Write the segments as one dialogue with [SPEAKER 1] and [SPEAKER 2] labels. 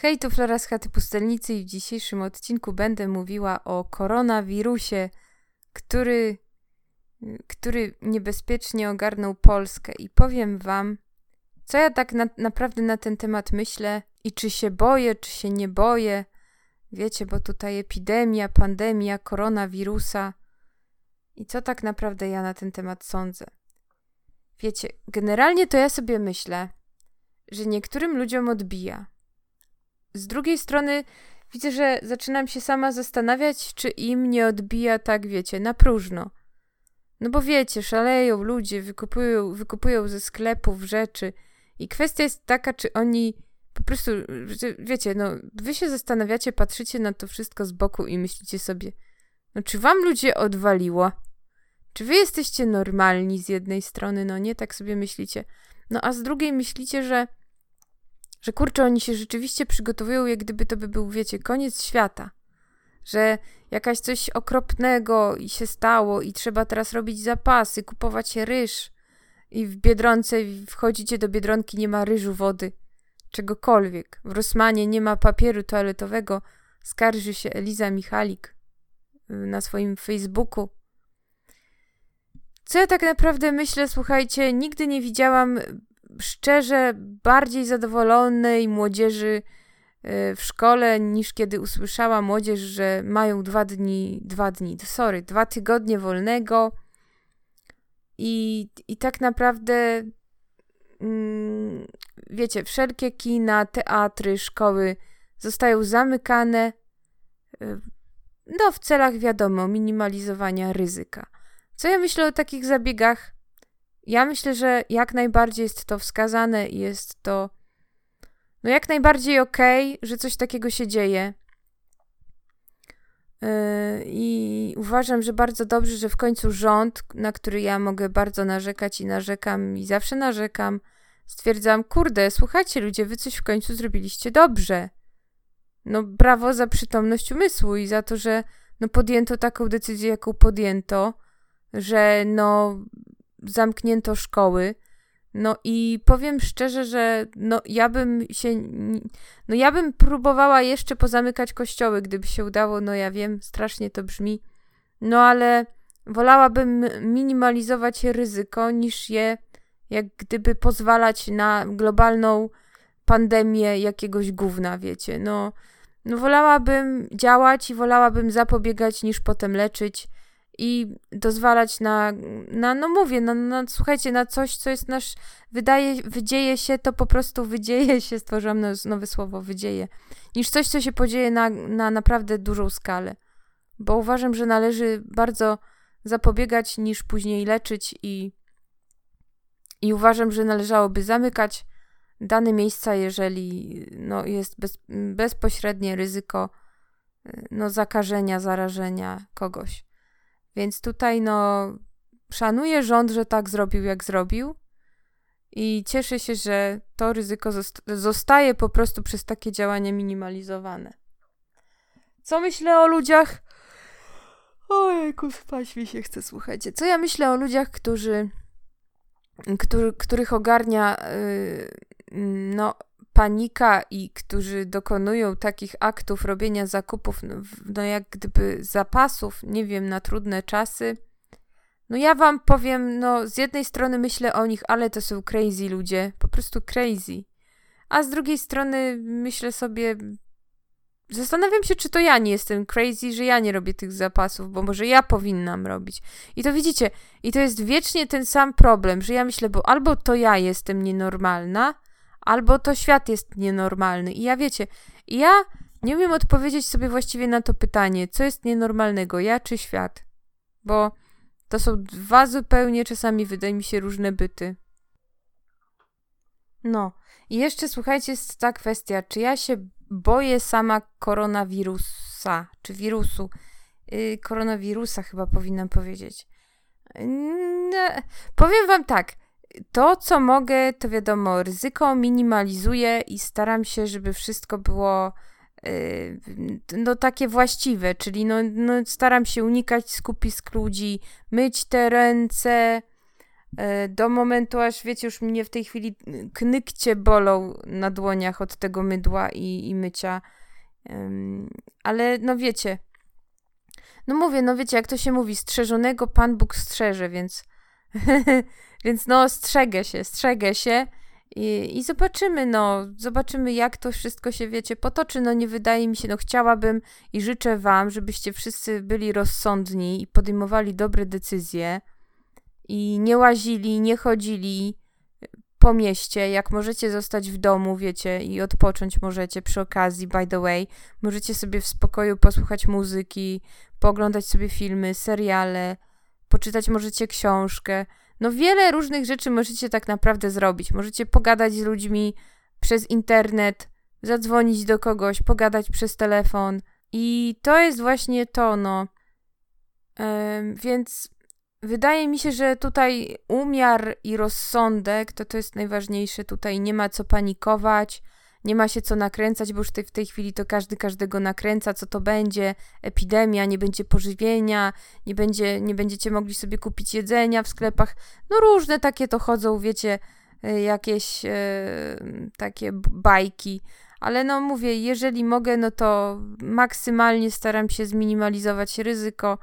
[SPEAKER 1] Hej, tu Flora z chaty pustelnicy i w dzisiejszym odcinku będę mówiła o koronawirusie, który, który niebezpiecznie ogarnął Polskę i powiem wam, co ja tak na, naprawdę na ten temat myślę i czy się boję, czy się nie boję. Wiecie, bo tutaj epidemia, pandemia, koronawirusa i co tak naprawdę ja na ten temat sądzę. Wiecie, generalnie to ja sobie myślę, że niektórym ludziom odbija – z drugiej strony widzę, że zaczynam się sama zastanawiać, czy im nie odbija tak, wiecie, na próżno. No bo wiecie, szaleją ludzie, wykupują, wykupują ze sklepów rzeczy i kwestia jest taka, czy oni po prostu, wiecie, no wy się zastanawiacie, patrzycie na to wszystko z boku i myślicie sobie, no czy wam ludzie odwaliło? Czy wy jesteście normalni z jednej strony, no nie, tak sobie myślicie. No a z drugiej myślicie, że że kurczę, oni się rzeczywiście przygotowują, jak gdyby to by był, wiecie, koniec świata. Że jakaś coś okropnego i się stało i trzeba teraz robić zapasy, kupować ryż i w Biedronce wchodzicie do Biedronki, nie ma ryżu, wody, czegokolwiek. W Rosmanie nie ma papieru toaletowego, skarży się Eliza Michalik y, na swoim Facebooku. Co ja tak naprawdę myślę, słuchajcie, nigdy nie widziałam szczerze bardziej zadowolonej młodzieży e, w szkole niż kiedy usłyszała młodzież, że mają dwa dni, dwa dni, sorry, dwa tygodnie wolnego i, i tak naprawdę mm, wiecie, wszelkie kina, teatry, szkoły zostają zamykane e, no w celach wiadomo, minimalizowania ryzyka. Co ja myślę o takich zabiegach? Ja myślę, że jak najbardziej jest to wskazane i jest to no jak najbardziej okej, okay, że coś takiego się dzieje. Yy, I uważam, że bardzo dobrze, że w końcu rząd, na który ja mogę bardzo narzekać i narzekam i zawsze narzekam, stwierdzam, kurde, słuchajcie ludzie, wy coś w końcu zrobiliście dobrze. No brawo za przytomność umysłu i za to, że no podjęto taką decyzję, jaką podjęto, że no zamknięto szkoły. No i powiem szczerze, że no ja bym się. No ja bym próbowała jeszcze pozamykać kościoły, gdyby się udało. No ja wiem, strasznie to brzmi. No ale wolałabym minimalizować ryzyko, niż je jak gdyby pozwalać na globalną pandemię jakiegoś gówna, wiecie. No, no wolałabym działać i wolałabym zapobiegać, niż potem leczyć i dozwalać na, na no mówię, na, na, słuchajcie, na coś, co jest nasz, wydaje, wydzieje się, to po prostu wydzieje się, stworzyłam nowe słowo, wydzieje, niż coś, co się podzieje na, na naprawdę dużą skalę. Bo uważam, że należy bardzo zapobiegać, niż później leczyć i, i uważam, że należałoby zamykać dane miejsca, jeżeli no, jest bez, bezpośrednie ryzyko no, zakażenia, zarażenia kogoś. Więc tutaj no szanuję rząd, że tak zrobił, jak zrobił. I cieszę się, że to ryzyko zostaje po prostu przez takie działania minimalizowane. Co myślę o ludziach? Ojejku, spać mi się chce, słuchajcie. Co ja myślę o ludziach, którzy, który, których ogarnia yy, no, panika i którzy dokonują takich aktów robienia zakupów, no, no jak gdyby zapasów, nie wiem, na trudne czasy. No ja wam powiem, no z jednej strony myślę o nich, ale to są crazy ludzie, po prostu crazy. A z drugiej strony myślę sobie, zastanawiam się, czy to ja nie jestem crazy, że ja nie robię tych zapasów, bo może ja powinnam robić. I to widzicie, i to jest wiecznie ten sam problem, że ja myślę, bo albo to ja jestem nienormalna, albo to świat jest nienormalny. I ja wiecie, ja nie umiem odpowiedzieć sobie właściwie na to pytanie, co jest nienormalnego, ja czy świat? Bo to są dwa zupełnie czasami, wydaje mi się, różne byty. No, i jeszcze słuchajcie, jest ta kwestia, czy ja się boję sama koronawirusa, czy wirusu. Yy, koronawirusa chyba powinnam powiedzieć. Yy, powiem wam tak, to, co mogę, to wiadomo, ryzyko minimalizuję i staram się, żeby wszystko było yy, no takie właściwe, czyli no, no staram się unikać skupisk ludzi, myć te ręce, e, do momentu, aż wiecie, już mnie w tej chwili knykcie bolą na dłoniach od tego mydła i, i mycia. Ale no wiecie, no mówię, no wiecie, jak to się mówi, strzeżonego Pan Bóg strzeże, więc więc no strzegę się, strzegę się i, i zobaczymy, no, zobaczymy jak to wszystko się, wiecie, potoczy, no nie wydaje mi się, no chciałabym i życzę wam, żebyście wszyscy byli rozsądni i podejmowali dobre decyzje i nie łazili, nie chodzili po mieście, jak możecie zostać w domu, wiecie, i odpocząć możecie przy okazji, by the way, możecie sobie w spokoju posłuchać muzyki, pooglądać sobie filmy, seriale, poczytać możecie książkę. No wiele różnych rzeczy możecie tak naprawdę zrobić. Możecie pogadać z ludźmi przez internet, zadzwonić do kogoś, pogadać przez telefon. I to jest właśnie to, no. Więc wydaje mi się, że tutaj umiar i rozsądek to to jest najważniejsze. Tutaj nie ma co panikować nie ma się co nakręcać, bo już w tej chwili to każdy każdego nakręca, co to będzie, epidemia, nie będzie pożywienia, nie, będzie, nie będziecie mogli sobie kupić jedzenia w sklepach. No różne takie to chodzą, wiecie, e, jakieś e, takie bajki. Ale no mówię, jeżeli mogę, no to maksymalnie staram się zminimalizować ryzyko.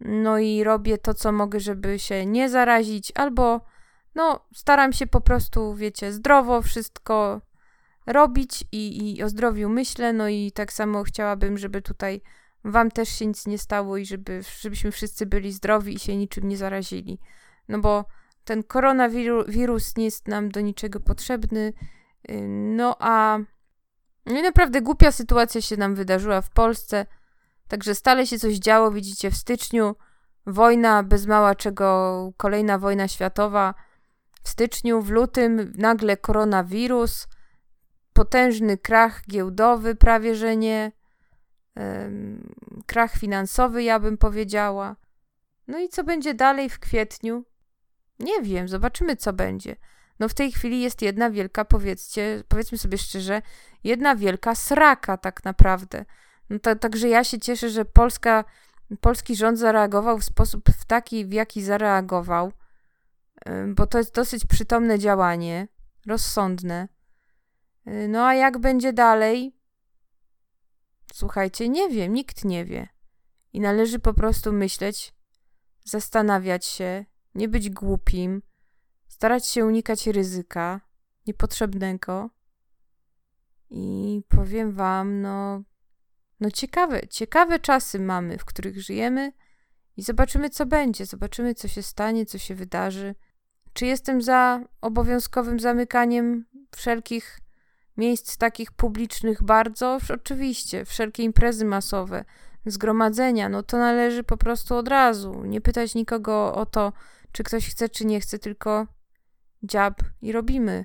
[SPEAKER 1] No i robię to, co mogę, żeby się nie zarazić, albo no staram się po prostu, wiecie, zdrowo wszystko robić i, i o zdrowiu myślę, no i tak samo chciałabym, żeby tutaj wam też się nic nie stało i żeby, żebyśmy wszyscy byli zdrowi i się niczym nie zarazili. No bo ten koronawirus nie jest nam do niczego potrzebny. Y, no a no naprawdę głupia sytuacja się nam wydarzyła w Polsce. Także stale się coś działo, widzicie, w styczniu wojna bez mała czego, kolejna wojna światowa. W styczniu, w lutym nagle koronawirus potężny krach giełdowy, prawie że nie, krach finansowy, ja bym powiedziała. No i co będzie dalej w kwietniu? Nie wiem, zobaczymy, co będzie. No w tej chwili jest jedna wielka, powiedzcie, powiedzmy sobie szczerze, jedna wielka sraka tak naprawdę. No to, także ja się cieszę, że Polska, polski rząd zareagował w sposób w taki, w jaki zareagował, bo to jest dosyć przytomne działanie, rozsądne. Y, no a jak będzie dalej? Słuchajcie, nie wiem, nikt nie wie. I należy po prostu myśleć, zastanawiać się, nie być głupim, starać się unikać ryzyka niepotrzebnego. I powiem wam, no, no ciekawe, ciekawe czasy mamy, w których żyjemy i zobaczymy, co będzie, zobaczymy, co się stanie, co się wydarzy. Czy jestem za obowiązkowym zamykaniem wszelkich Miejsc takich publicznych bardzo, oczywiście, wszelkie imprezy masowe, zgromadzenia, no to należy po prostu od razu. Nie pytać nikogo o to, czy ktoś chce, czy nie chce, tylko dziab i robimy.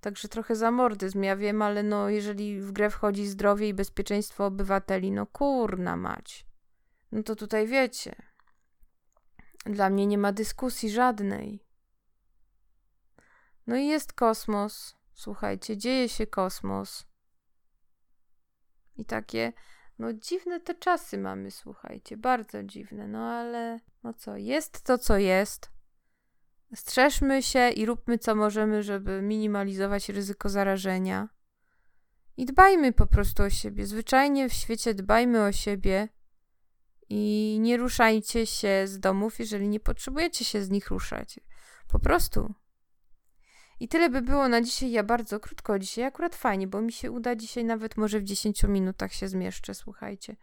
[SPEAKER 1] Także trochę zamordyzm, ja wiem, ale no jeżeli w grę wchodzi zdrowie i bezpieczeństwo obywateli, no kurna mać. No to tutaj wiecie. Dla mnie nie ma dyskusji żadnej. No i jest kosmos. Słuchajcie, dzieje się kosmos. I takie, no dziwne te czasy mamy, słuchajcie, bardzo dziwne, no ale no co, jest to, co jest. Strzeżmy się i róbmy co możemy, żeby minimalizować ryzyko zarażenia. I dbajmy po prostu o siebie. Zwyczajnie w świecie dbajmy o siebie i nie ruszajcie się z domów, jeżeli nie potrzebujecie się z nich ruszać. Po prostu i tyle by było na dzisiaj. Ja bardzo krótko dzisiaj, akurat fajnie, bo mi się uda dzisiaj nawet może w 10 minutach się zmieszczę, słuchajcie.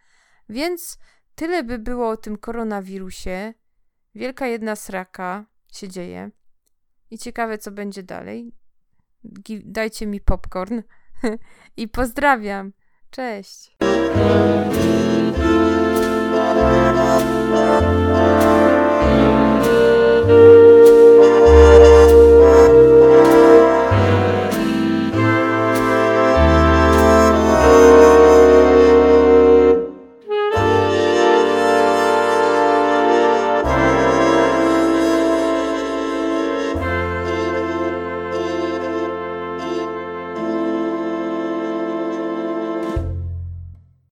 [SPEAKER 1] Więc tyle by było o tym koronawirusie. Wielka jedna sraka się dzieje. I ciekawe, co będzie dalej. Dajcie mi popcorn. I pozdrawiam. Cześć.